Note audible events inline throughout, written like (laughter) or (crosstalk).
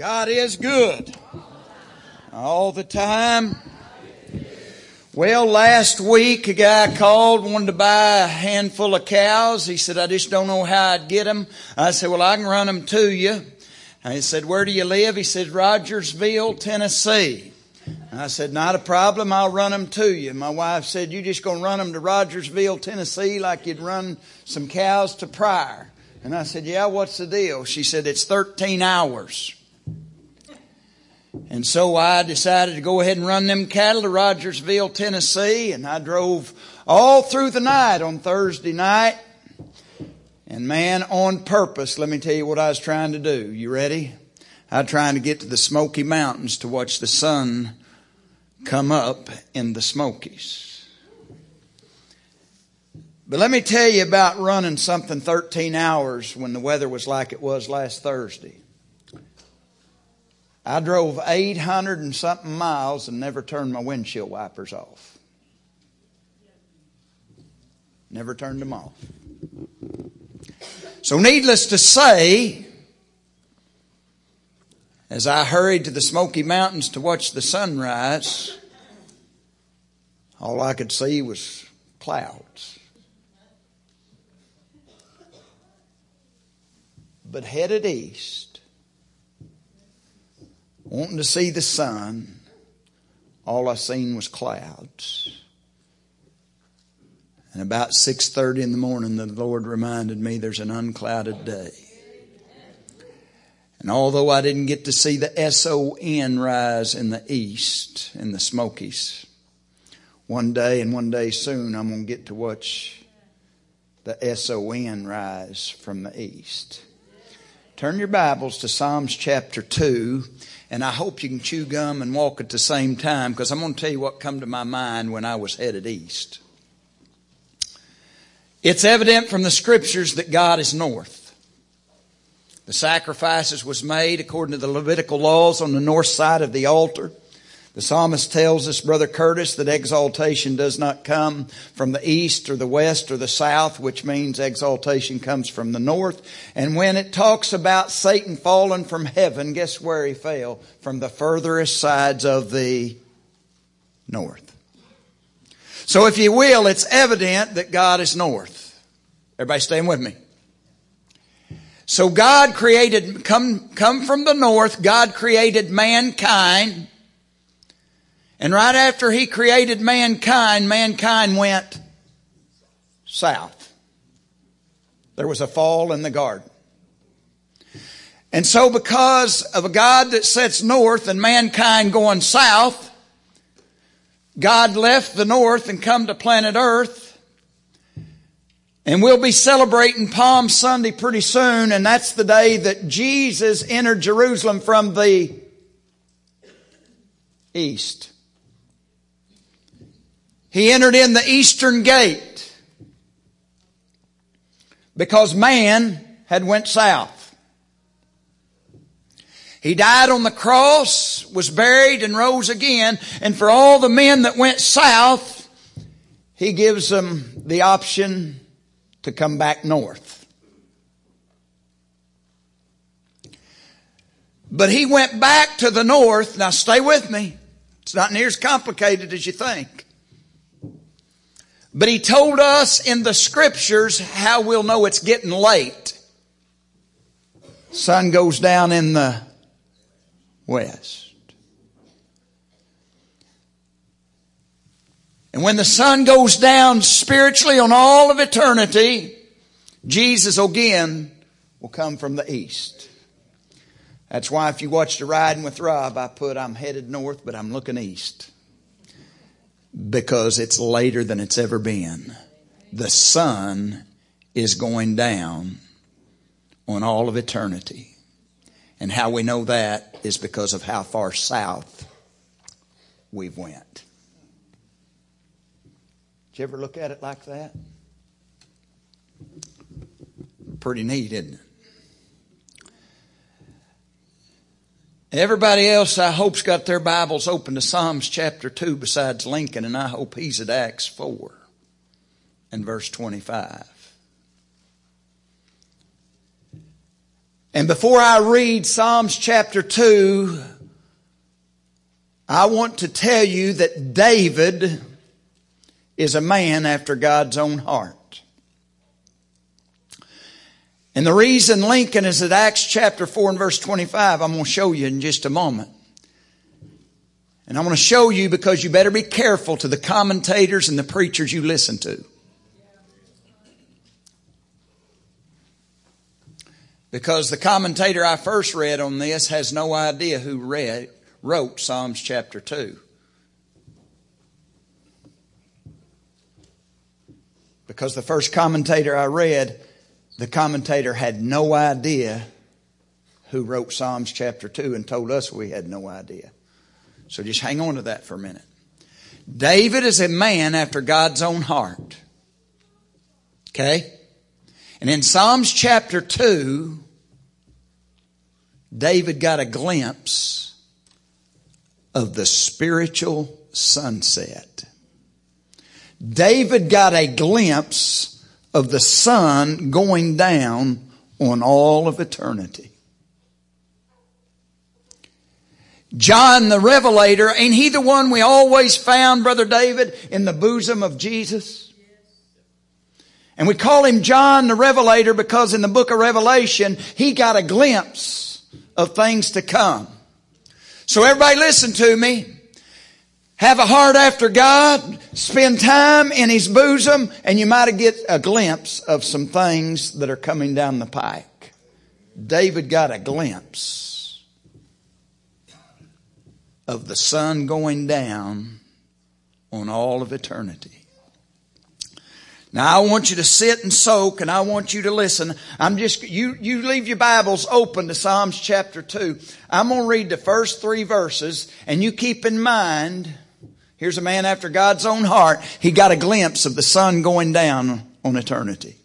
God is good. All the time. Well, last week a guy called, wanted to buy a handful of cows. He said, I just don't know how I'd get them. I said, well, I can run them to you. And he said, where do you live? He said, Rogersville, Tennessee. I said, not a problem. I'll run them to you. My wife said, you just going to run them to Rogersville, Tennessee like you'd run some cows to Pryor. And I said, yeah, what's the deal? She said, it's 13 hours. And so I decided to go ahead and run them cattle to Rogersville, Tennessee, and I drove all through the night on Thursday night. And man, on purpose, let me tell you what I was trying to do. You ready? I was trying to get to the Smoky Mountains to watch the sun come up in the Smokies. But let me tell you about running something 13 hours when the weather was like it was last Thursday. I drove 800 and something miles and never turned my windshield wipers off. Never turned them off. So, needless to say, as I hurried to the Smoky Mountains to watch the sunrise, all I could see was clouds. but headed east, wanting to see the sun, all I seen was clouds. And about 6:30 in the morning the Lord reminded me there's an unclouded day. And although I didn't get to see the SON rise in the east in the Smokies, one day and one day soon I'm going to get to watch the SON rise from the east. Turn your Bibles to Psalms chapter 2, and I hope you can chew gum and walk at the same time because I'm going to tell you what come to my mind when I was headed east. It's evident from the scriptures that God is north. The sacrifices was made according to the Levitical laws on the north side of the altar. The psalmist tells us, Brother Curtis, that exaltation does not come from the east or the west or the south, which means exaltation comes from the north. And when it talks about Satan falling from heaven, guess where he fell? From the furthest sides of the north. So if you will, it's evident that God is north. Everybody staying with me? So God created, come, come from the north, God created mankind and right after he created mankind, mankind went south. There was a fall in the garden. And so because of a God that sets north and mankind going south, God left the north and come to planet earth. And we'll be celebrating Palm Sunday pretty soon, and that's the day that Jesus entered Jerusalem from the east. He entered in the eastern gate because man had went south. He died on the cross, was buried and rose again. And for all the men that went south, he gives them the option to come back north. But he went back to the north. Now stay with me. It's not near as complicated as you think. But he told us in the scriptures how we'll know it's getting late. Sun goes down in the west. And when the sun goes down spiritually on all of eternity, Jesus again will come from the east. That's why if you watch the riding with Rob, I put I'm headed north, but I'm looking east because it's later than it's ever been. The sun is going down on all of eternity. And how we know that is because of how far south we've went. Did you ever look at it like that? Pretty neat, isn't it? Everybody else, I hope's got their Bibles open to Psalms chapter 2 besides Lincoln, and I hope he's at Acts 4 and verse 25. And before I read Psalms chapter 2, I want to tell you that David is a man after God's own heart. And the reason Lincoln is at Acts chapter 4 and verse 25, I'm going to show you in just a moment. And I'm going to show you because you better be careful to the commentators and the preachers you listen to. Because the commentator I first read on this has no idea who read, wrote Psalms chapter 2. Because the first commentator I read, the commentator had no idea who wrote Psalms chapter 2 and told us we had no idea. So just hang on to that for a minute. David is a man after God's own heart. Okay? And in Psalms chapter 2, David got a glimpse of the spiritual sunset. David got a glimpse of the sun going down on all of eternity. John the Revelator, ain't he the one we always found, Brother David, in the bosom of Jesus? And we call him John the Revelator because in the book of Revelation, he got a glimpse of things to come. So everybody listen to me. Have a heart after God, spend time in His bosom, and you might get a glimpse of some things that are coming down the pike. David got a glimpse of the sun going down on all of eternity. Now I want you to sit and soak and I want you to listen. I'm just, you, you leave your Bibles open to Psalms chapter 2. I'm going to read the first three verses and you keep in mind, here's a man after God's own heart. He got a glimpse of the sun going down on eternity.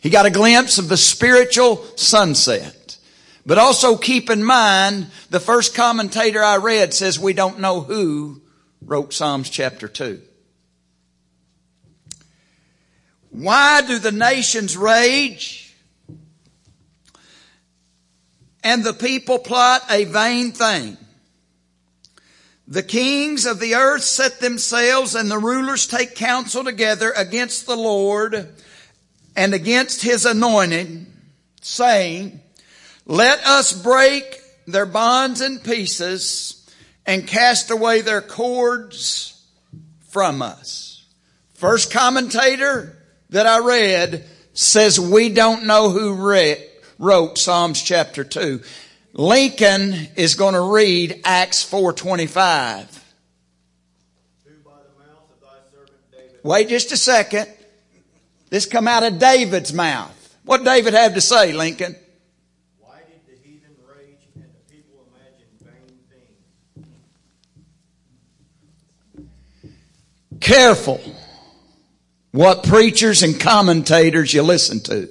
He got a glimpse of the spiritual sunset. But also keep in mind, the first commentator I read says we don't know who wrote Psalms chapter 2. Why do the nations rage and the people plot a vain thing? The kings of the earth set themselves and the rulers take counsel together against the Lord and against his anointed, saying, let us break their bonds in pieces and cast away their cords from us. First commentator that I read says we don't know who wrote Psalms chapter 2. Lincoln is going to read Acts 425. Wait just a second. This come out of David's mouth. What David have to say, Lincoln? Why did the heathen rage and the people imagine vain things? Careful what preachers and commentators you listen to.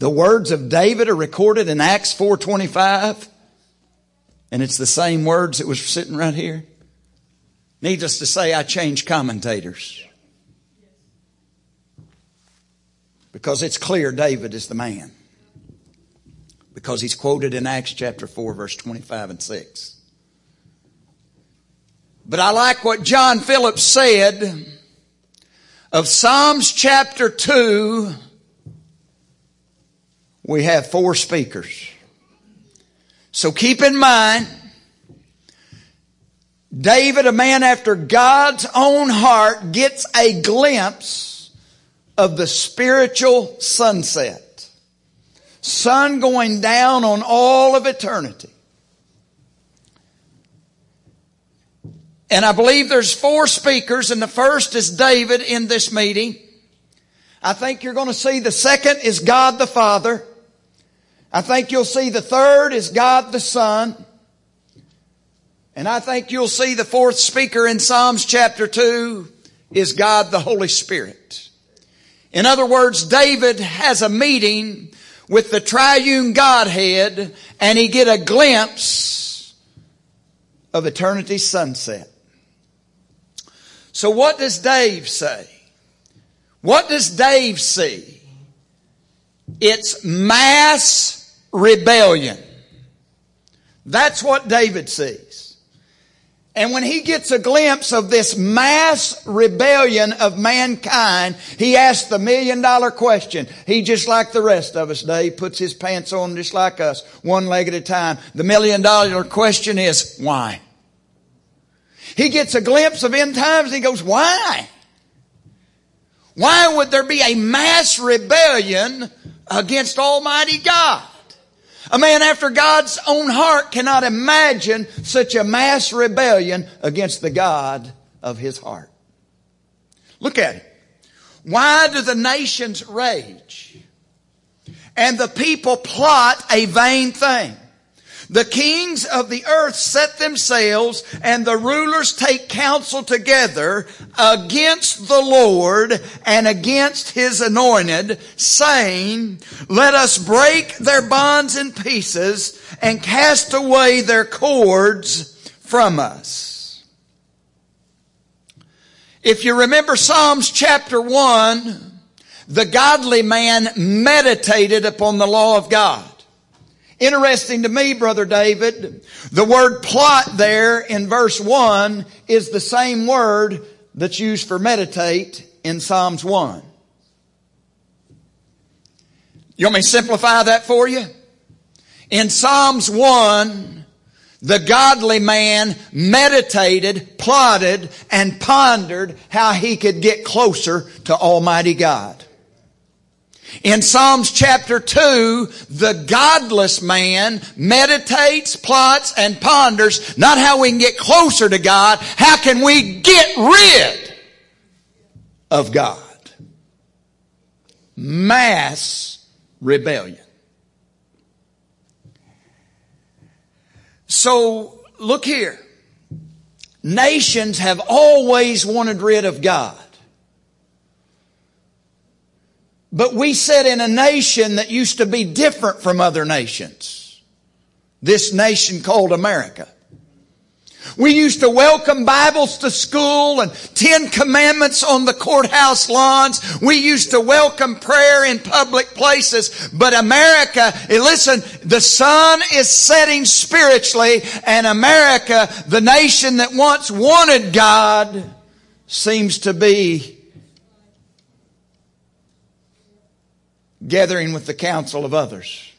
The words of David are recorded in Acts 4:25 and it's the same words that was sitting right here. Needless to say I changed commentators. Because it's clear David is the man. Because he's quoted in Acts chapter 4 verse 25 and 6. But I like what John Phillips said of Psalms chapter 2. We have four speakers. So keep in mind, David, a man after God's own heart, gets a glimpse of the spiritual sunset. Sun going down on all of eternity. And I believe there's four speakers and the first is David in this meeting. I think you're going to see the second is God the Father. I think you'll see the third is God the Son. And I think you'll see the fourth speaker in Psalms chapter 2 is God the Holy Spirit. In other words, David has a meeting with the triune Godhead and he get a glimpse of eternity's sunset. So what does Dave say? What does Dave see? It's mass rebellion. That's what David sees. And when he gets a glimpse of this mass rebellion of mankind, he asks the million dollar question. He just like the rest of us, Dave, puts his pants on just like us, one leg at a time. The million dollar question is, why? He gets a glimpse of end times and he goes, why? Why would there be a mass rebellion against Almighty God? A man after God's own heart cannot imagine such a mass rebellion against the God of his heart. Look at it. Why do the nations rage and the people plot a vain thing? The kings of the earth set themselves and the rulers take counsel together against the Lord and against his anointed, saying, let us break their bonds in pieces and cast away their cords from us. If you remember Psalms chapter 1, the godly man meditated upon the law of God. Interesting to me, Brother David, the word plot there in verse 1 is the same word that's used for meditate in Psalms 1. You want me to simplify that for you? In Psalms 1, the godly man meditated, plotted, and pondered how he could get closer to Almighty God. In Psalms chapter 2, the godless man meditates, plots, and ponders not how we can get closer to God, how can we get rid of God? Mass rebellion. So, look here. Nations have always wanted rid of God. But we sit in a nation that used to be different from other nations. This nation called America. We used to welcome Bibles to school and Ten Commandments on the courthouse lawns. We used to welcome prayer in public places. But America, eh, listen, the sun is setting spiritually and America, the nation that once wanted God, seems to be gathering with the counsel of others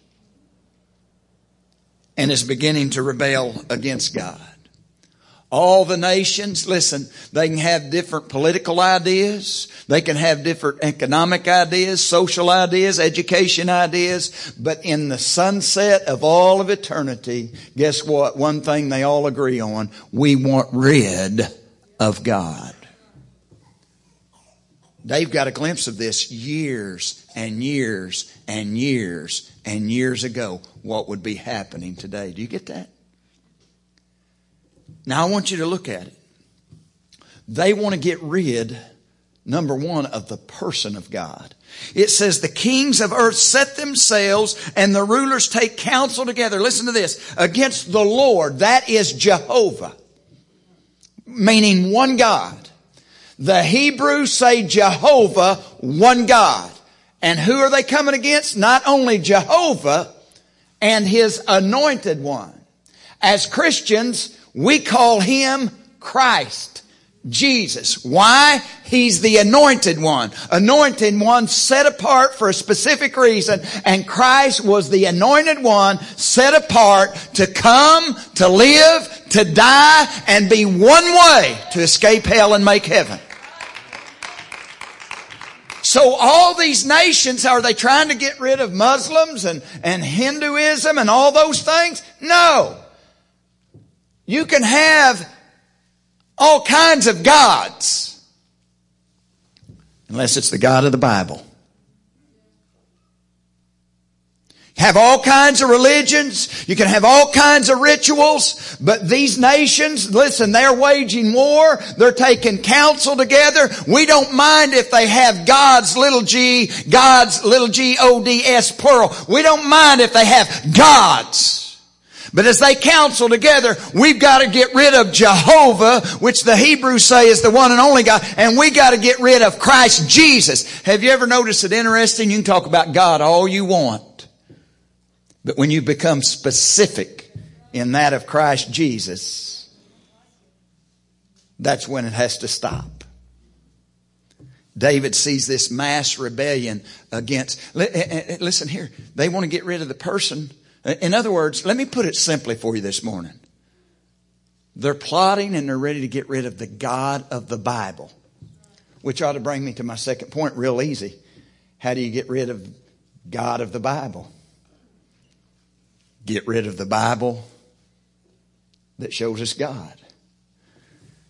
and is beginning to rebel against God. All the nations, listen, they can have different political ideas. They can have different economic ideas, social ideas, education ideas. But in the sunset of all of eternity, guess what? One thing they all agree on. We want rid of God. Dave got a glimpse of this years and years and years and years ago, what would be happening today. Do you get that? Now I want you to look at it. They want to get rid, number one, of the person of God. It says the kings of earth set themselves and the rulers take counsel together. Listen to this. Against the Lord. That is Jehovah. Meaning one God. The Hebrews say Jehovah, one God. And who are they coming against? Not only Jehovah and his anointed one. As Christians, we call him Christ. Jesus. Why? He's the anointed one. Anointed one set apart for a specific reason. And Christ was the anointed one set apart to come, to live, to die, and be one way to escape hell and make heaven. So all these nations, are they trying to get rid of Muslims and, and Hinduism and all those things? No. You can have all kinds of gods. Unless it's the God of the Bible. Have all kinds of religions. You can have all kinds of rituals. But these nations, listen, they're waging war. They're taking counsel together. We don't mind if they have God's little g, God's little G-O-D-S plural. We don't mind if they have gods. But as they counsel together, we've got to get rid of Jehovah, which the Hebrews say is the one and only God, and we got to get rid of Christ Jesus. Have you ever noticed it interesting? You can talk about God all you want. But when you become specific in that of Christ Jesus, that's when it has to stop. David sees this mass rebellion against, eh, eh, eh, listen here, they want to get rid of the person in other words, let me put it simply for you this morning. They're plotting and they're ready to get rid of the God of the Bible, which ought to bring me to my second point real easy. How do you get rid of God of the Bible? Get rid of the Bible that shows us God.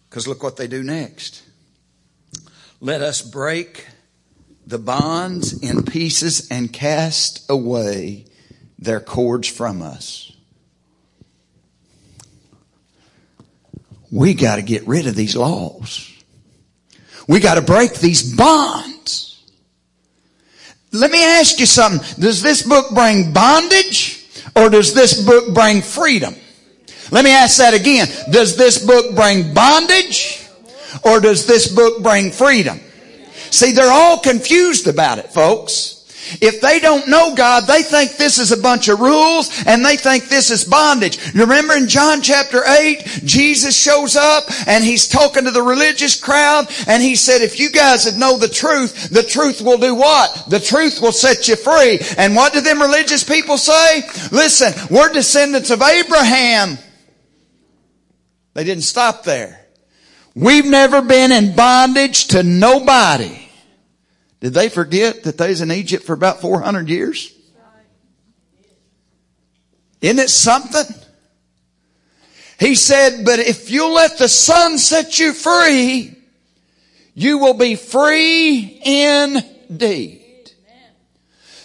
Because look what they do next. Let us break the bonds in pieces and cast away their cords from us. We got to get rid of these laws. We got to break these bonds. Let me ask you something. Does this book bring bondage or does this book bring freedom? Let me ask that again. Does this book bring bondage or does this book bring freedom? See, they're all confused about it, folks. If they don't know God, they think this is a bunch of rules and they think this is bondage. You remember in John chapter 8, Jesus shows up and he's talking to the religious crowd and he said, if you guys would know the truth, the truth will do what? The truth will set you free. And what do them religious people say? Listen, we're descendants of Abraham. They didn't stop there. We've never been in bondage to nobody. Did they forget that they was in Egypt for about 400 years? Isn't it something? He said, but if you'll let the sun set you free, you will be free indeed.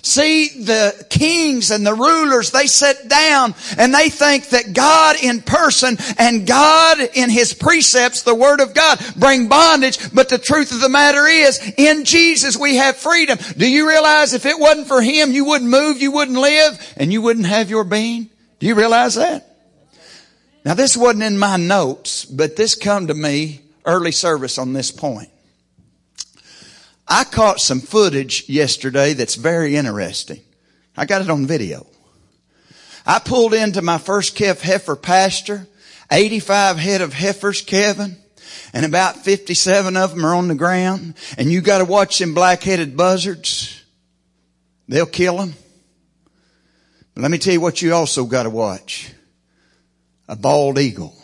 See, the kings and the rulers, they sit down and they think that God in person and God in His precepts, the Word of God, bring bondage. But the truth of the matter is, in Jesus we have freedom. Do you realize if it wasn't for Him, you wouldn't move, you wouldn't live, and you wouldn't have your being? Do you realize that? Now this wasn't in my notes, but this come to me early service on this point. I caught some footage yesterday that's very interesting. I got it on video. I pulled into my first calf heifer pasture, 85 head of heifers, Kevin, and about 57 of them are on the ground, and you gotta watch them black-headed buzzards. They'll kill them. But let me tell you what you also gotta watch. A bald eagle.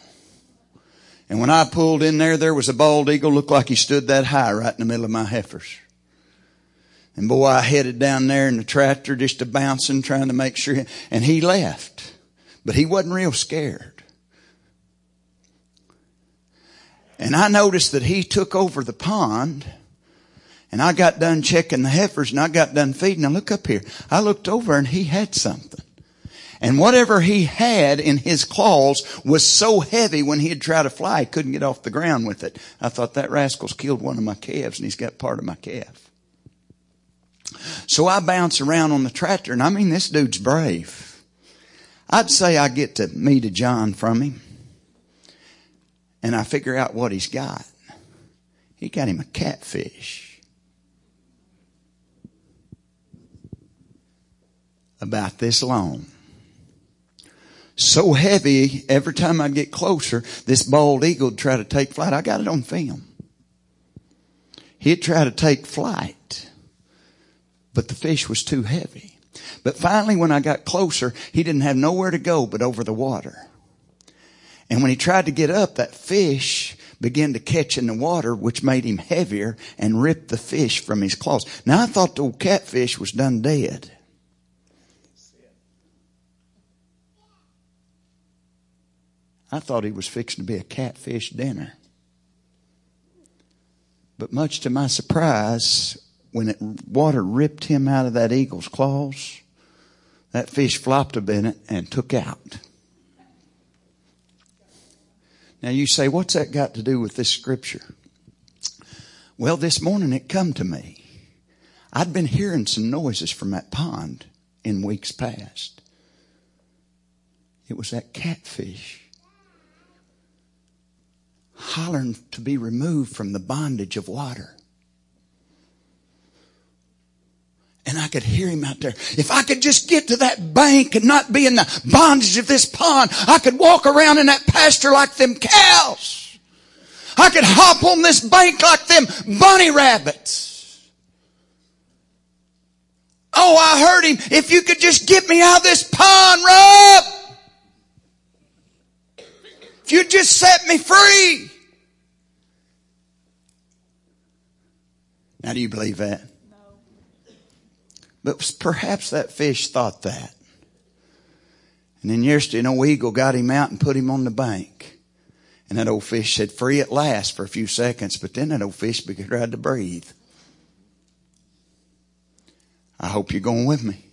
And when I pulled in there, there was a bald eagle, looked like he stood that high right in the middle of my heifers. And boy, I headed down there in the tractor just a bouncing, trying to make sure, and he left. But he wasn't real scared. And I noticed that he took over the pond, and I got done checking the heifers, and I got done feeding. Now look up here. I looked over and he had something. And whatever he had in his claws was so heavy when he'd try to fly, he couldn't get off the ground with it. I thought that rascal's killed one of my calves and he's got part of my calf. So I bounce around on the tractor and I mean, this dude's brave. I'd say I get to meet a John from him and I figure out what he's got. He got him a catfish. About this long so heavy, every time I'd get closer, this bald eagle would try to take flight. I got it on film. He'd try to take flight, but the fish was too heavy. But finally, when I got closer, he didn't have nowhere to go but over the water. And when he tried to get up, that fish began to catch in the water, which made him heavier and ripped the fish from his claws. Now I thought the old catfish was done dead. I thought he was fixing to be a catfish dinner. But much to my surprise, when it, water ripped him out of that eagle's claws, that fish flopped a bit and took out. Now you say, what's that got to do with this scripture? Well, this morning it come to me. I'd been hearing some noises from that pond in weeks past. It was that catfish hollering to be removed from the bondage of water. And I could hear him out there. If I could just get to that bank and not be in the bondage of this pond, I could walk around in that pasture like them cows. I could hop on this bank like them bunny rabbits. Oh, I heard him. If you could just get me out of this pond, Rob. If you'd just set me free. Now, do you believe that? No. But perhaps that fish thought that. And then yesterday, an old eagle got him out and put him on the bank. And that old fish said, free at last for a few seconds, but then that old fish began to breathe. I hope you're going with me.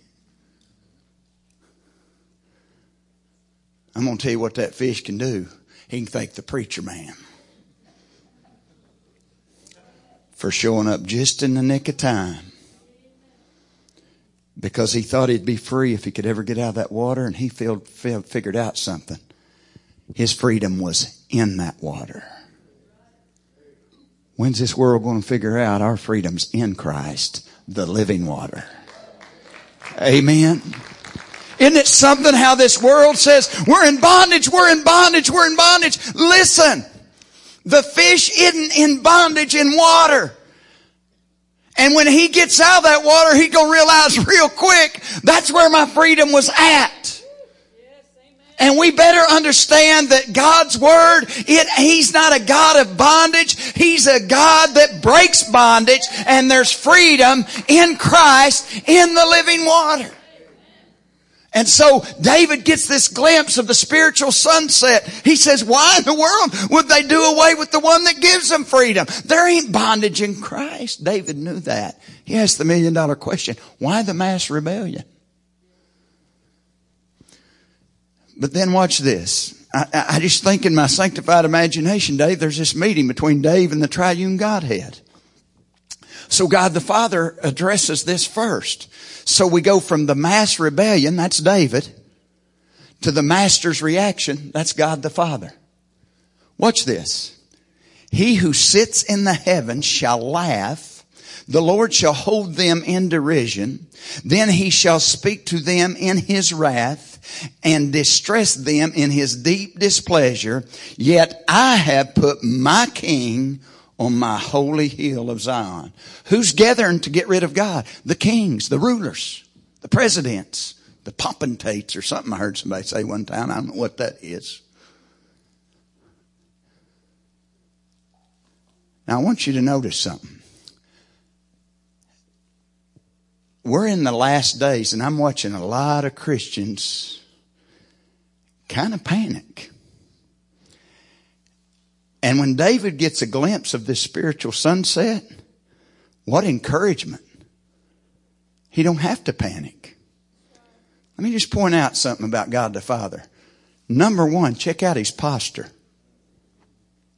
I'm going to tell you what that fish can do. He can thank the preacher man for showing up just in the nick of time. Because he thought he'd be free if he could ever get out of that water, and he filled, figured out something. His freedom was in that water. When's this world going to figure out our freedom's in Christ, the living water? Amen. Isn't it something how this world says, we're in bondage, we're in bondage, we're in bondage. Listen, the fish isn't in bondage in water. And when he gets out of that water, he gonna realize real quick, that's where my freedom was at. And we better understand that God's Word, it, He's not a God of bondage. He's a God that breaks bondage and there's freedom in Christ in the living water. And so David gets this glimpse of the spiritual sunset. He says, why in the world would they do away with the one that gives them freedom? There ain't bondage in Christ. David knew that. He asked the million dollar question, why the mass rebellion? But then watch this. I, I just think in my sanctified imagination, Dave, there's this meeting between Dave and the triune Godhead. So God the Father addresses this first. So we go from the mass rebellion, that's David, to the master's reaction, that's God the Father. Watch this. He who sits in the heavens shall laugh. The Lord shall hold them in derision. Then he shall speak to them in his wrath and distress them in his deep displeasure. Yet I have put my king on my holy hill of Zion. Who's gathering to get rid of God? The kings, the rulers, the presidents, the potentates or something I heard somebody say one time. I don't know what that is. Now I want you to notice something. We're in the last days and I'm watching a lot of Christians kind of panic. And when David gets a glimpse of this spiritual sunset, what encouragement. He don't have to panic. Let me just point out something about God the Father. Number one, check out his posture.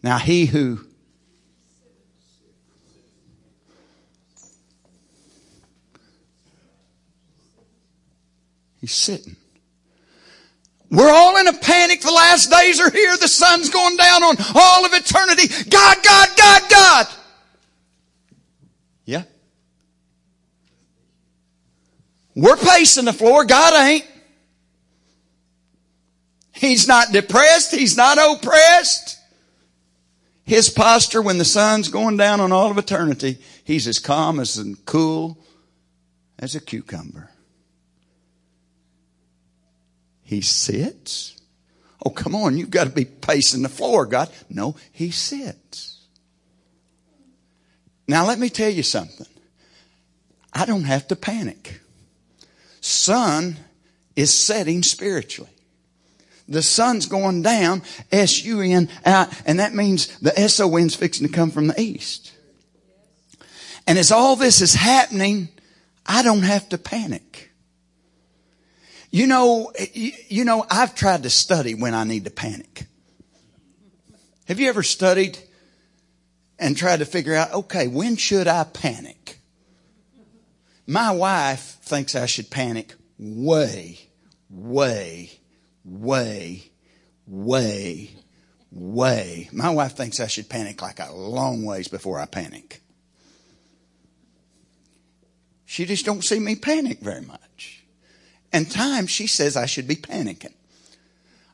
Now he who He's sitting. We're all in a panic. The last days are here. The sun's going down on all of eternity. God, God, God, God. Yeah. We're pacing the floor. God ain't. He's not depressed. He's not oppressed. His posture when the sun's going down on all of eternity, he's as calm as and cool as a cucumber. He sits. Oh, come on, you've got to be pacing the floor, God. No, he sits. Now, let me tell you something. I don't have to panic. Sun is setting spiritually. The sun's going down, S-U-N out, and that means the S-O-N's fixing to come from the east. And as all this is happening, I don't have to panic. You know, you know, I've tried to study when I need to panic. Have you ever studied and tried to figure out, okay, when should I panic? My wife thinks I should panic way, way, way, way, way. My wife thinks I should panic like a long ways before I panic. She just don't see me panic very much. And times she says I should be panicking.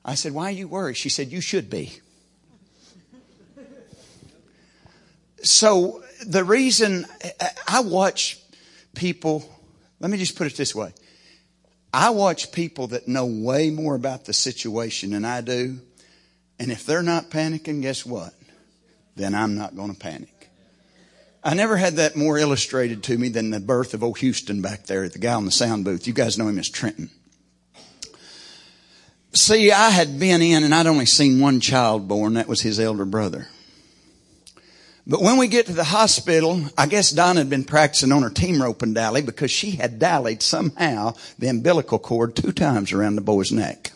I said, why are you worried? She said, you should be. So the reason I watch people, let me just put it this way. I watch people that know way more about the situation than I do. And if they're not panicking, guess what? Then I'm not going to panic. I never had that more illustrated to me than the birth of old Houston back there, at the guy on the sound booth. You guys know him as Trenton. See, I had been in and I'd only seen one child born. That was his elder brother. But when we get to the hospital, I guess Donna had been practicing on her team rope and dally because she had dallied somehow the umbilical cord two times around the boy's neck.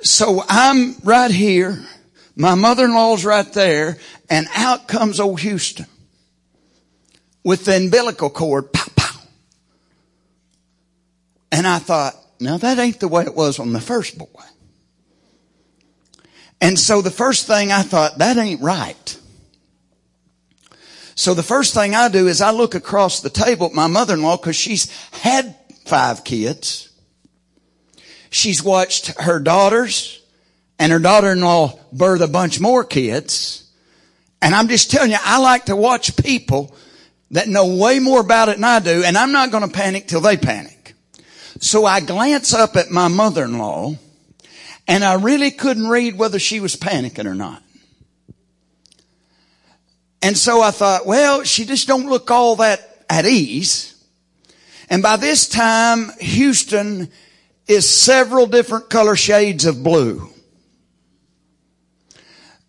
So I'm right here. My mother-in-law's right there and out comes old Houston with the umbilical cord. Pow, pow. And I thought, now that ain't the way it was on the first boy. And so the first thing I thought, that ain't right. So the first thing I do is I look across the table at my mother-in-law because she's had five kids. She's watched her daughters and her daughter-in-law birth a bunch more kids. And I'm just telling you, I like to watch people that know way more about it than I do, and I'm not going to panic till they panic. So I glance up at my mother-in-law and I really couldn't read whether she was panicking or not. And so I thought, well, she just don't look all that at ease. And by this time, Houston is several different color shades of blue.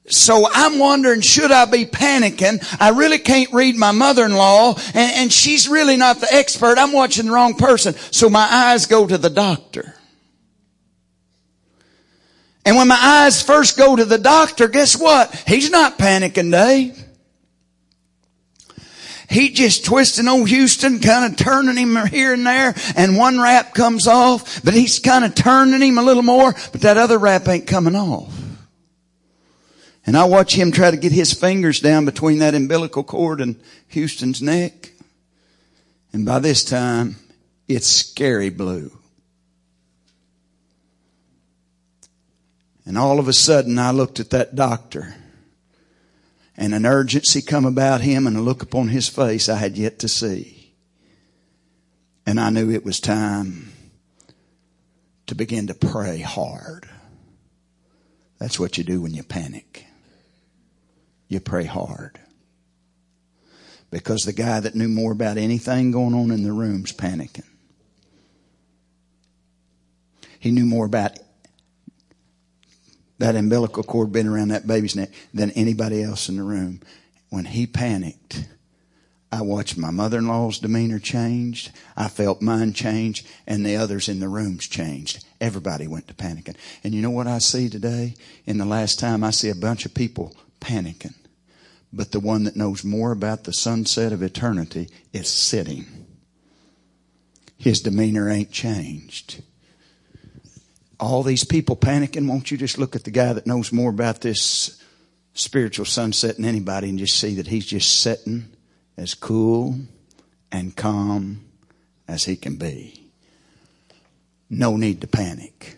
So I'm wondering, should I be panicking? I really can't read my mother-in-law and, and, she's really not the expert. I'm watching the wrong person. So my eyes go to the doctor. And when my eyes first go to the doctor, guess what? He's not panicking, Dave. He just twisting old Houston, kind of turning him here and there, and one wrap comes off, but he's kind of turning him a little more, but that other wrap ain't coming off. And I watch him try to get his fingers down between that umbilical cord and Houston's neck. And by this time, it's scary blue. And all of a sudden I looked at that doctor and an urgency come about him and a look upon his face I had yet to see. And I knew it was time to begin to pray hard. That's what you do when you panic. You pray hard. Because the guy that knew more about anything going on in the room's panicking. He knew more about that umbilical cord been around that baby's neck than anybody else in the room. When he panicked, I watched my mother-in-law's demeanor changed. I felt mine change and the others in the rooms changed. Everybody went to panicking. And you know what I see today? In the last time I see a bunch of people panicking. But the one that knows more about the sunset of eternity is sitting. His demeanor ain't changed all these people panicking, won't you just look at the guy that knows more about this spiritual sunset than anybody and just see that he's just sitting as cool and calm as he can be. No need to panic.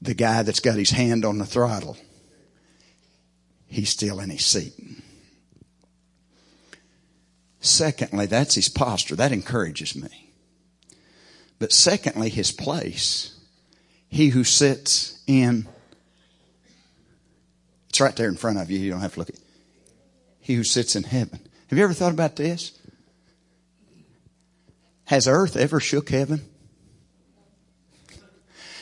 The guy that's got his hand on the throttle, he's still in his seat. Secondly, that's his posture. That encourages me. But secondly, his place he who sits in, it's right there in front of you. You don't have to look at He who sits in heaven. Have you ever thought about this? Has earth ever shook heaven?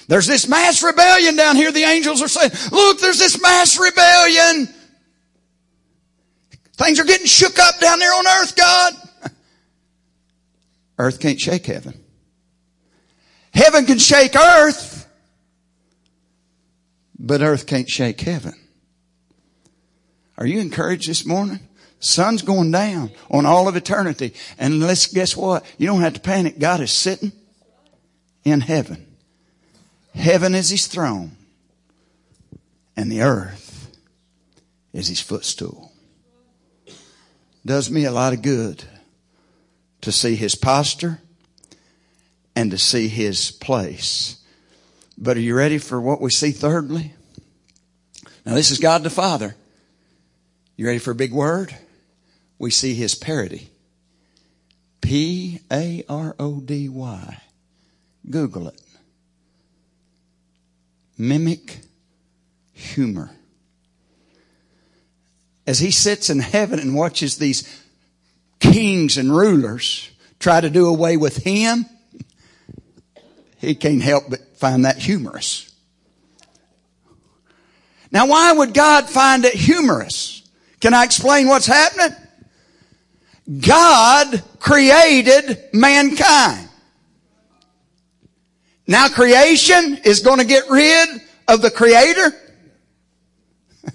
There's this mass rebellion down here. The angels are saying, look, there's this mass rebellion. Things are getting shook up down there on earth, God. (laughs) Earth can't shake heaven. Heaven can shake earth. But earth can't shake heaven. Are you encouraged this morning? Sun's going down on all of eternity. And let's guess what? You don't have to panic. God is sitting in heaven. Heaven is his throne and the earth is his footstool. Does me a lot of good to see his posture and to see his place. But are you ready for what we see thirdly? Now this is God the Father. You ready for a big word? We see his parody. P A R O D Y. Google it. Mimic humor. As he sits in heaven and watches these kings and rulers try to do away with him, he can't help but find that humorous. Now why would God find it humorous? Can I explain what's happening? God created mankind. Now creation is going to get rid of the creator? (laughs)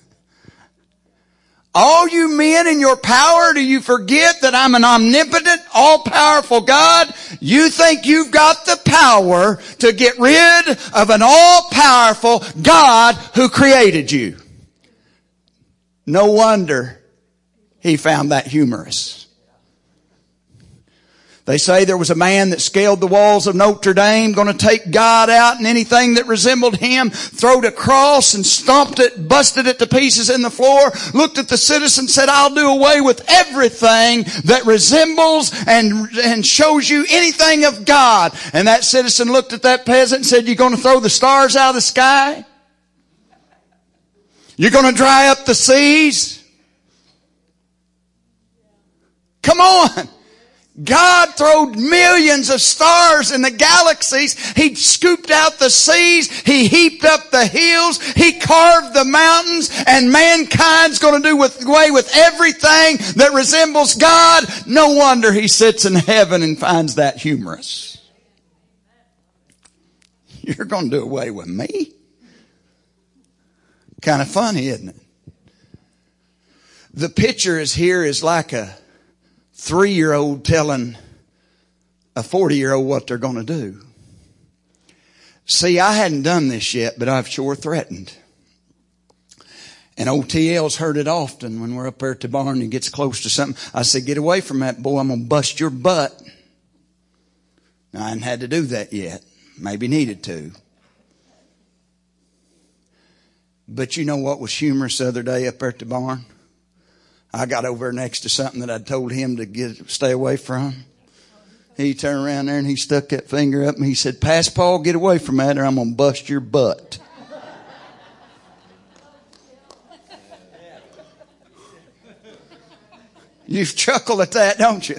All you men in your power, do you forget that I'm an omnipotent, all-powerful God? You think you've got the power to get rid of an all-powerful God who created you. No wonder he found that humorous. They say there was a man that scaled the walls of Notre Dame, to take God out and anything that resembled him, throwed a cross and stomped it, busted it to pieces in the floor, looked at the citizen, said, I'll do away with everything that resembles and, and shows you anything of God. And that citizen looked at that peasant and said, you're to throw the stars out of the sky? You're to dry up the seas? Come on. God throwed millions of stars in the galaxies. He scooped out the seas. He heaped up the hills. He carved the mountains and mankind's going to do with, away with everything that resembles God. No wonder he sits in heaven and finds that humorous. You're going to do away with me? Kind of funny, isn't it? The picture is here is like a three year old telling a 40 year old what they're going to do. See, I hadn't done this yet, but I've sure threatened. And OTL's heard it often when we're up there at the barn and gets close to something. I said, get away from that boy. I'm going to bust your butt. Now, I hadn't had to do that yet. Maybe needed to. But you know what was humorous the other day up there at the barn? I got over next to something that I'd told him to get, stay away from. He turned around there and he stuck that finger up and he said, Pass Paul, get away from that or I'm to bust your butt. You chuckle at that, don't you?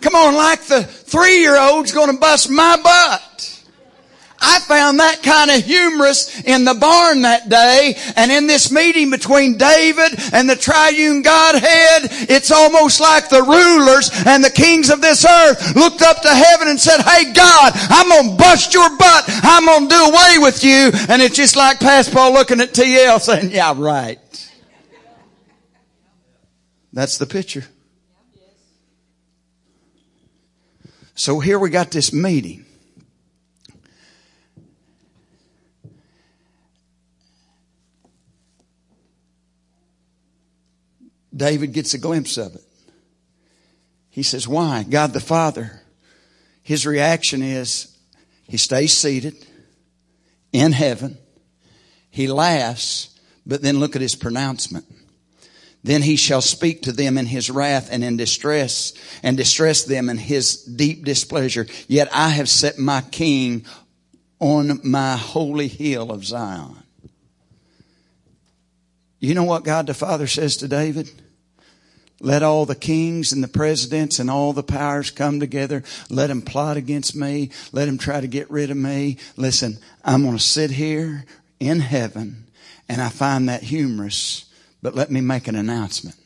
Come on, like the three year old's to bust my butt. I found that kind of humorous in the barn that day and in this meeting between David and the triune Godhead. It's almost like the rulers and the kings of this earth looked up to heaven and said, Hey God, I'm to bust your butt. I'm to do away with you. And it's just like Pastor Paul looking at TL saying, yeah, right. That's the picture. So here we got this meeting. David gets a glimpse of it. He says, why? God the Father. His reaction is he stays seated in heaven. He laughs, but then look at his pronouncement. Then he shall speak to them in his wrath and in distress and distress them in his deep displeasure. Yet I have set my king on my holy hill of Zion. You know what God the Father says to David? Let all the kings and the presidents and all the powers come together. Let them plot against me. Let them try to get rid of me. Listen, I'm going to sit here in heaven and I find that humorous, but let me make an announcement.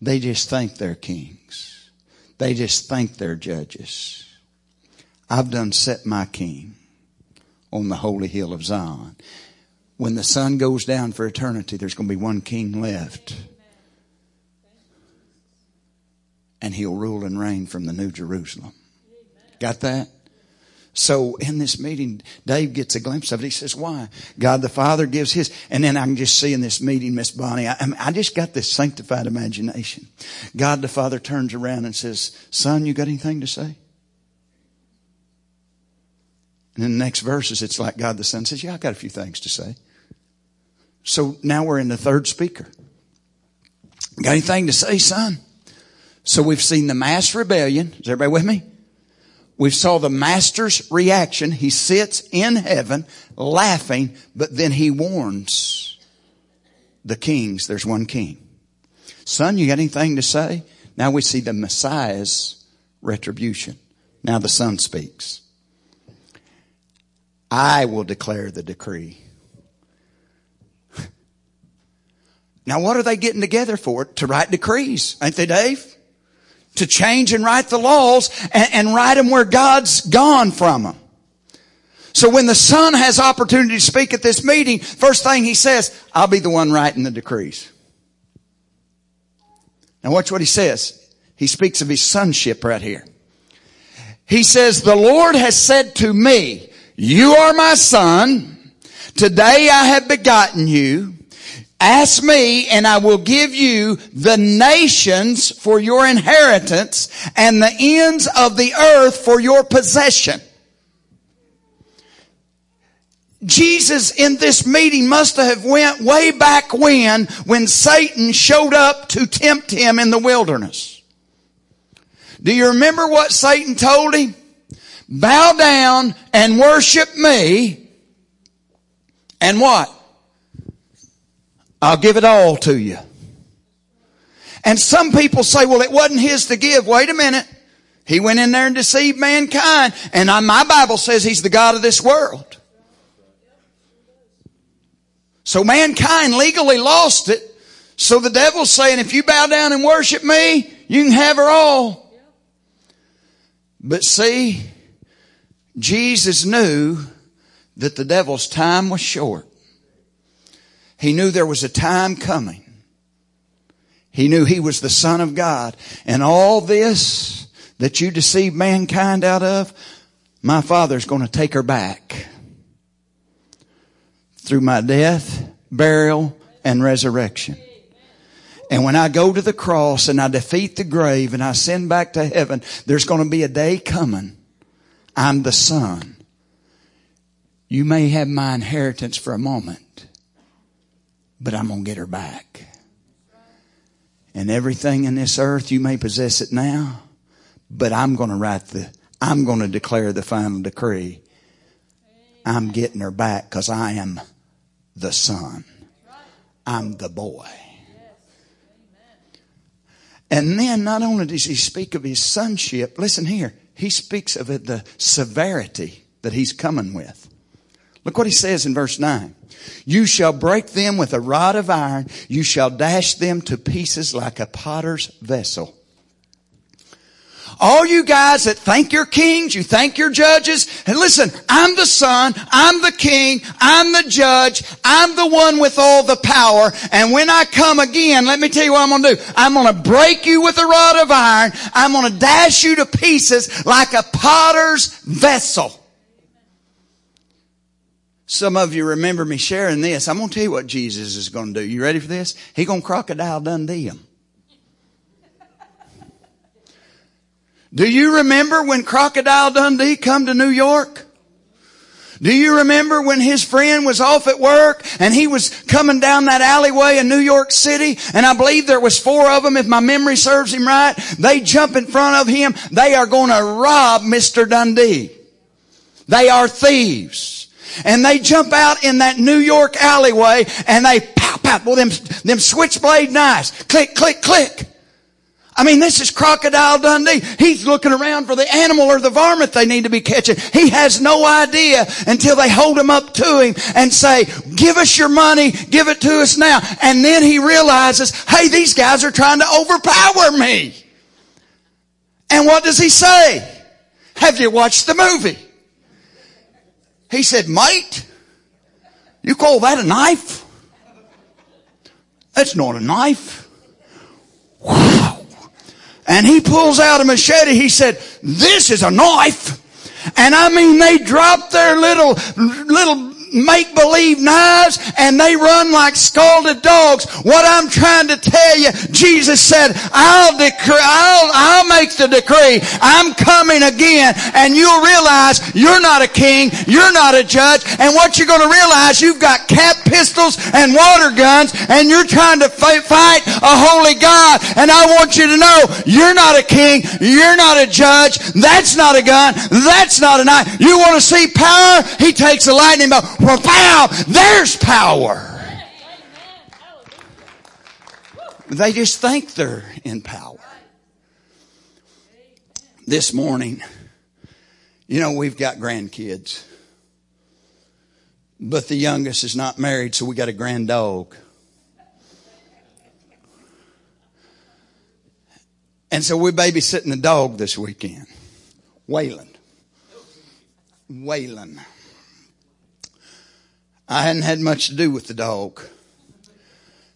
They just think they're kings. They just think they're judges. I've done set my king on the holy hill of Zion when the sun goes down for eternity, there's going to be one king left. And he'll rule and reign from the New Jerusalem. Got that? So in this meeting, Dave gets a glimpse of it. He says, why? God the Father gives his. And then I can just see in this meeting, Miss Bonnie, I, I just got this sanctified imagination. God the Father turns around and says, son, you got anything to say? And in the next verses, it's like God the Son says, yeah, I've got a few things to say. So now we're in the third speaker. Got anything to say, son? So we've seen the mass rebellion. Is everybody with me? We saw the master's reaction. He sits in heaven laughing, but then he warns the kings. There's one king. Son, you got anything to say? Now we see the Messiah's retribution. Now the son speaks. I will declare the decree. Now what are they getting together for? To write decrees. Ain't they, Dave? to change and write the laws and, and write them where God's gone from them. So when the son has opportunity to speak at this meeting, first thing he says, I'll be the one writing the decrees. Now watch what he says. He speaks of his sonship right here. He says, the Lord has said to me, you are my son. Today I have begotten you. Ask me and I will give you the nations for your inheritance and the ends of the earth for your possession. Jesus in this meeting must have went way back when, when Satan showed up to tempt him in the wilderness. Do you remember what Satan told him? Bow down and worship me. And what? I'll give it all to you. And some people say, well, it wasn't his to give. Wait a minute. He went in there and deceived mankind. And my Bible says he's the God of this world. So mankind legally lost it. So the devil's saying, if you bow down and worship me, you can have her all. But see, Jesus knew that the devil's time was short. He knew there was a time coming. He knew he was the son of God. And all this that you deceived mankind out of, my father's going to take her back through my death, burial, and resurrection. And when I go to the cross and I defeat the grave and I send back to heaven, there's going to be a day coming. I'm the son. You may have my inheritance for a moment but I'm going to get her back. And everything in this earth, you may possess it now, but I'm going to write the, I'm going to declare the final decree. I'm getting her back because I am the son. I'm the boy. And then not only does he speak of his sonship, listen here, he speaks of it, the severity that he's coming with. Look what he says in verse 9. You shall break them with a rod of iron. You shall dash them to pieces like a potter's vessel. All you guys that thank you're kings, you thank you're judges, and listen, I'm the son, I'm the king, I'm the judge, I'm the one with all the power, and when I come again, let me tell you what I'm gonna do. I'm gonna break you with a rod of iron, I'm gonna dash you to pieces like a potter's vessel. Some of you remember me sharing this. I'm going to tell you what Jesus is going to do. You ready for this? He's going to crocodile Dundee him. Do you remember when Crocodile Dundee come to New York? Do you remember when his friend was off at work and he was coming down that alleyway in New York City and I believe there was four of them if my memory serves him right. They jump in front of him. They are going to rob Mr. Dundee. They are thieves. And they jump out in that New York alleyway and they pow, pow, well, them, them switchblade knives. Click, click, click. I mean, this is Crocodile Dundee. He's looking around for the animal or the varmint they need to be catching. He has no idea until they hold him up to him and say, give us your money, give it to us now. And then he realizes, hey, these guys are trying to overpower me. And what does he say? Have you watched the movie? He said, mate, you call that a knife? That's not a knife. Wow. And he pulls out a machete. He said, this is a knife. And I mean, they drop their little, little make believe knives and they run like scalded dogs. What I'm trying to tell you, Jesus said, I'll decree, I'll, I'll make the decree. I'm coming again and you'll realize you're not a king, you're not a judge, and what you're going to realize, you've got cap pistols and water guns and you're trying to fight a holy God. And I want you to know, you're not a king, you're not a judge, that's not a gun, that's not a knife. You want to see power? He takes a lightning bolt pow, there's power. They just think they're in power. This morning, you know, we've got grandkids. But the youngest is not married, so we got a grand dog. And so we're babysitting the dog this weekend. Waylon. Waylon. I hadn't had much to do with the dog.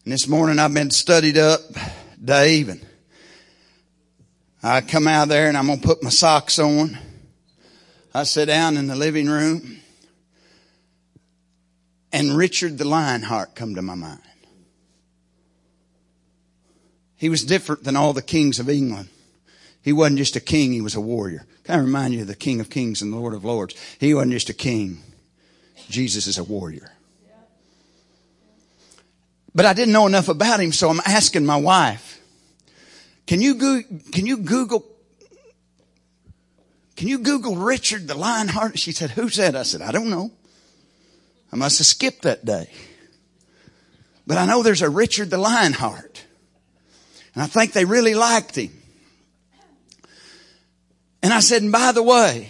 And this morning I've been studied up, Dave, and I come out there and I'm going to put my socks on. I sit down in the living room and Richard the Lionheart come to my mind. He was different than all the kings of England. He wasn't just a king, he was a warrior. Kind of remind you of the King of Kings and the Lord of Lords. He wasn't just a king. Jesus is a warrior. But I didn't know enough about him, so I'm asking my wife, can you, go, can you Google, can you Google Richard the Lionheart? She said, who's that? I said, I don't know. I must have skipped that day. But I know there's a Richard the Lionheart. And I think they really liked him. And I said, and by the way,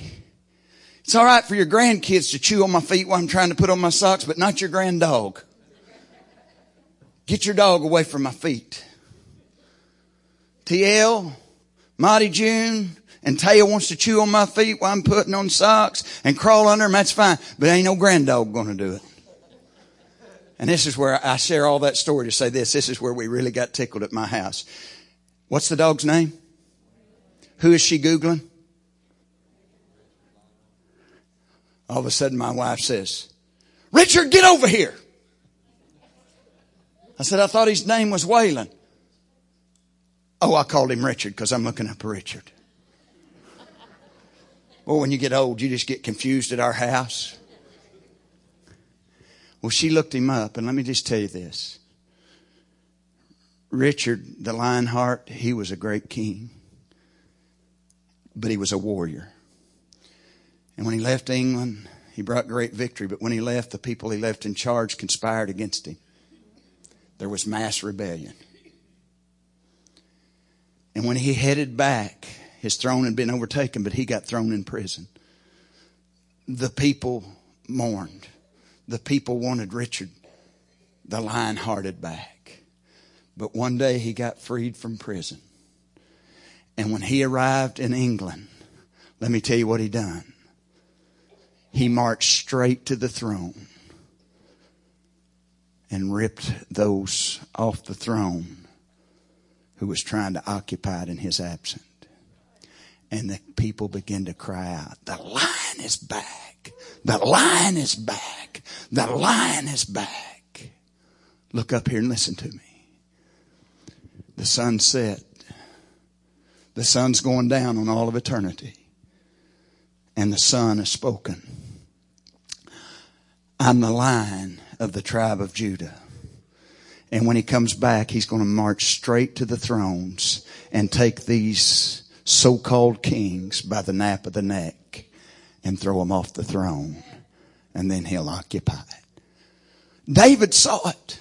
it's all right for your grandkids to chew on my feet while I'm trying to put on my socks, but not your grand dog. Get your dog away from my feet. TL, Monty June, and Taya wants to chew on my feet while I'm putting on socks and crawl under them, that's fine. But ain't no grand dog gonna do it. And this is where I share all that story to say this. This is where we really got tickled at my house. What's the dog's name? Who is she Googling? All of a sudden my wife says, Richard, get over here. I said, I thought his name was Waylon. Oh, I called him Richard because I'm looking up Richard. Well, when you get old, you just get confused at our house. Well, she looked him up, and let me just tell you this. Richard, the Lionheart, he was a great king, but he was a warrior. And when he left England, he brought great victory. But when he left, the people he left in charge conspired against him. There was mass rebellion. And when he headed back, his throne had been overtaken, but he got thrown in prison. The people mourned. The people wanted Richard, the lion hearted, back. But one day he got freed from prison. And when he arrived in England, let me tell you what he done he marched straight to the throne and ripped those off the throne who was trying to occupy it in his absence. And the people began to cry out, the lion is back. The lion is back. The lion is back. Look up here and listen to me. The sun set. The sun's going down on all of eternity. And the sun has spoken. I'm the lion of the tribe of Judah. And when he comes back, he's going to march straight to the thrones and take these so-called kings by the nape of the neck and throw them off the throne. And then he'll occupy it. David saw it.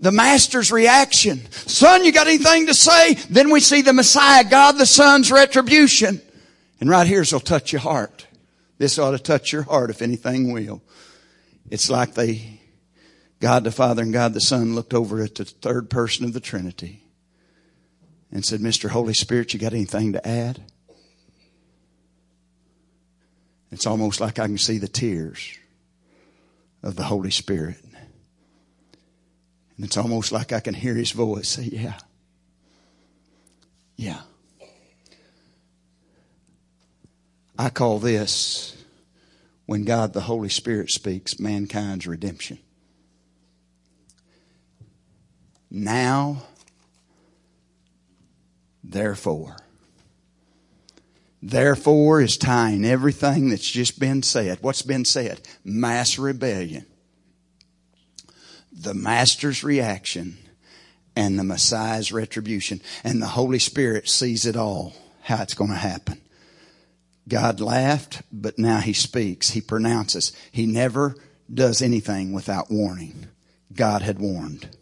The master's reaction. Son, you got anything to say? Then we see the Messiah, God the Son's retribution. And right here's will touch your heart. This ought to touch your heart if anything will. It's like they, God the Father and God the Son looked over at the third person of the Trinity and said, Mr. Holy Spirit, you got anything to add? It's almost like I can see the tears of the Holy Spirit. And it's almost like I can hear his voice say, Yeah. Yeah. I call this, when God the Holy Spirit speaks, mankind's redemption. Now, therefore. Therefore is tying everything that's just been said. What's been said? Mass rebellion. The Master's reaction and the Messiah's retribution. And the Holy Spirit sees it all, how it's going to happen. God laughed, but now He speaks. He pronounces. He never does anything without warning. God had warned.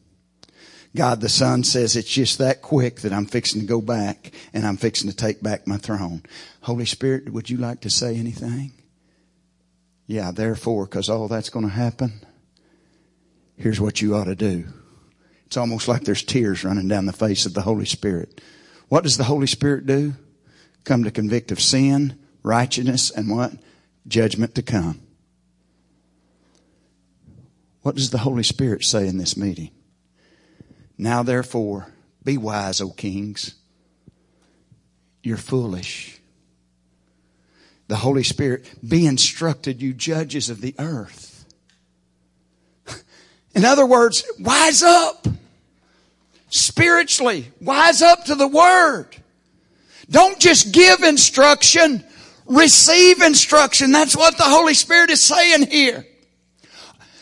God the Son says it's just that quick that I'm fixing to go back and I'm fixing to take back my throne. Holy Spirit, would you like to say anything? Yeah, therefore, because all that's going to happen, here's what you ought to do. It's almost like there's tears running down the face of the Holy Spirit. What does the Holy Spirit do? Come to convict of sin, righteousness, and what? Judgment to come. What does the Holy Spirit say in this meeting? Now therefore, be wise, O kings. You're foolish. The Holy Spirit, be instructed, you judges of the earth. (laughs) In other words, wise up. Spiritually, wise up to the Word. Don't just give instruction, receive instruction. That's what the Holy Spirit is saying here.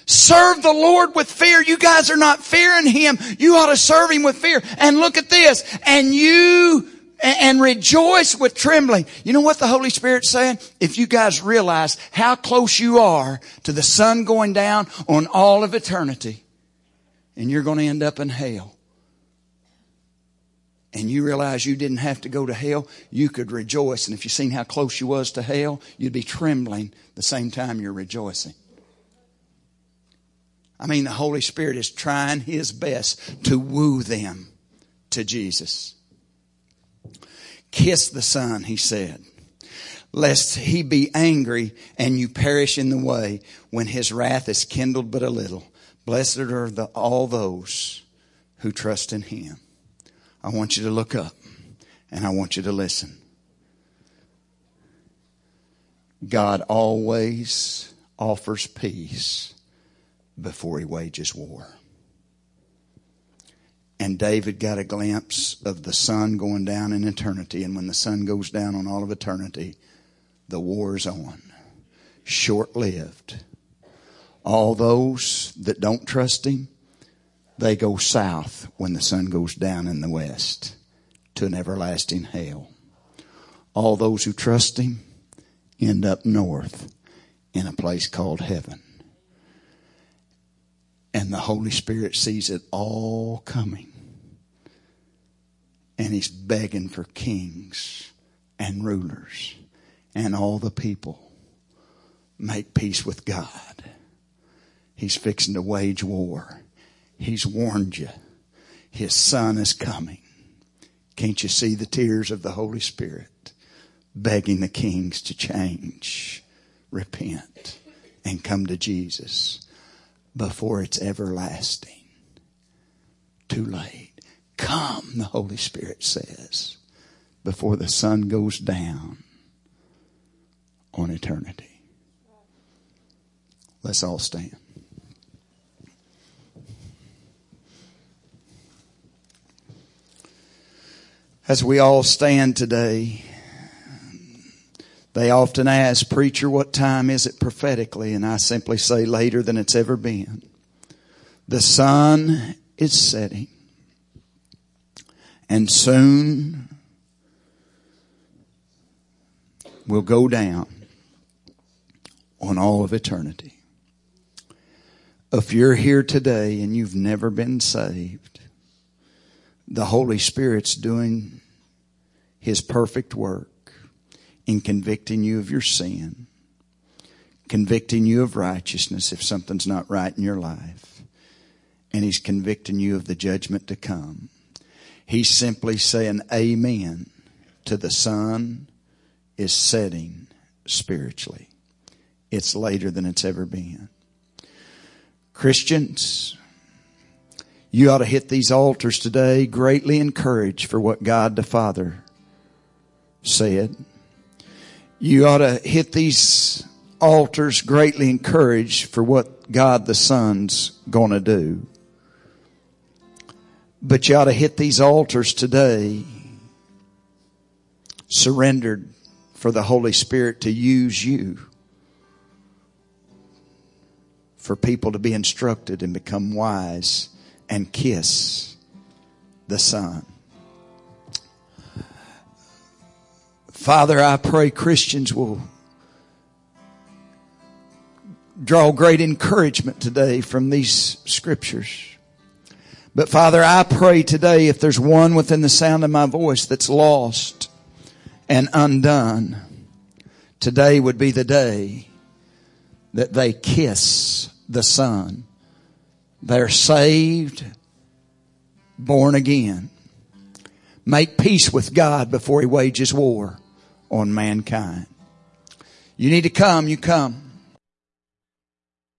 Serve the Lord with fear. You guys are not fearing Him. You ought to serve Him with fear. And look at this. And you, and rejoice with trembling. You know what the Holy Spirit's saying? If you guys realize how close you are to the sun going down on all of eternity, and you're going to end up in hell. And you realize you didn't have to go to hell, you could rejoice. And if you seen how close you was to hell, you'd be trembling the same time you're rejoicing. I mean, the Holy Spirit is trying His best to woo them to Jesus. Kiss the Son, He said, lest He be angry and you perish in the way when His wrath is kindled but a little. Blessed are the, all those who trust in Him. I want you to look up and I want you to listen. God always offers peace before he wages war. And David got a glimpse of the sun going down in eternity. And when the sun goes down on all of eternity, the war's on. Short lived. All those that don't trust him, they go south when the sun goes down in the west to an everlasting hell. All those who trust him end up north in a place called heaven. And the Holy Spirit sees it all coming. And He's begging for kings and rulers and all the people. Make peace with God. He's fixing to wage war. He's warned you. His son is coming. Can't you see the tears of the Holy Spirit begging the kings to change, repent, and come to Jesus? before it's everlasting. Too late. Come, the Holy Spirit says, before the sun goes down on eternity. Let's all stand. As we all stand today, they often ask, Preacher, what time is it prophetically? And I simply say, later than it's ever been. The sun is setting. And soon will go down on all of eternity. If you're here today and you've never been saved, the Holy Spirit's doing His perfect work in convicting you of your sin, convicting you of righteousness if something's not right in your life, and He's convicting you of the judgment to come. He's simply saying amen to the sun is setting spiritually. It's later than it's ever been. Christians, you ought to hit these altars today greatly encouraged for what God the Father said You ought to hit these altars greatly encouraged for what God the Son's gonna do. But you ought to hit these altars today surrendered for the Holy Spirit to use you for people to be instructed and become wise and kiss the Son. Father, I pray Christians will draw great encouragement today from these scriptures. But Father, I pray today if there's one within the sound of my voice that's lost and undone, today would be the day that they kiss the Son. They're saved, born again. Make peace with God before He wages war on mankind. You need to come, you come.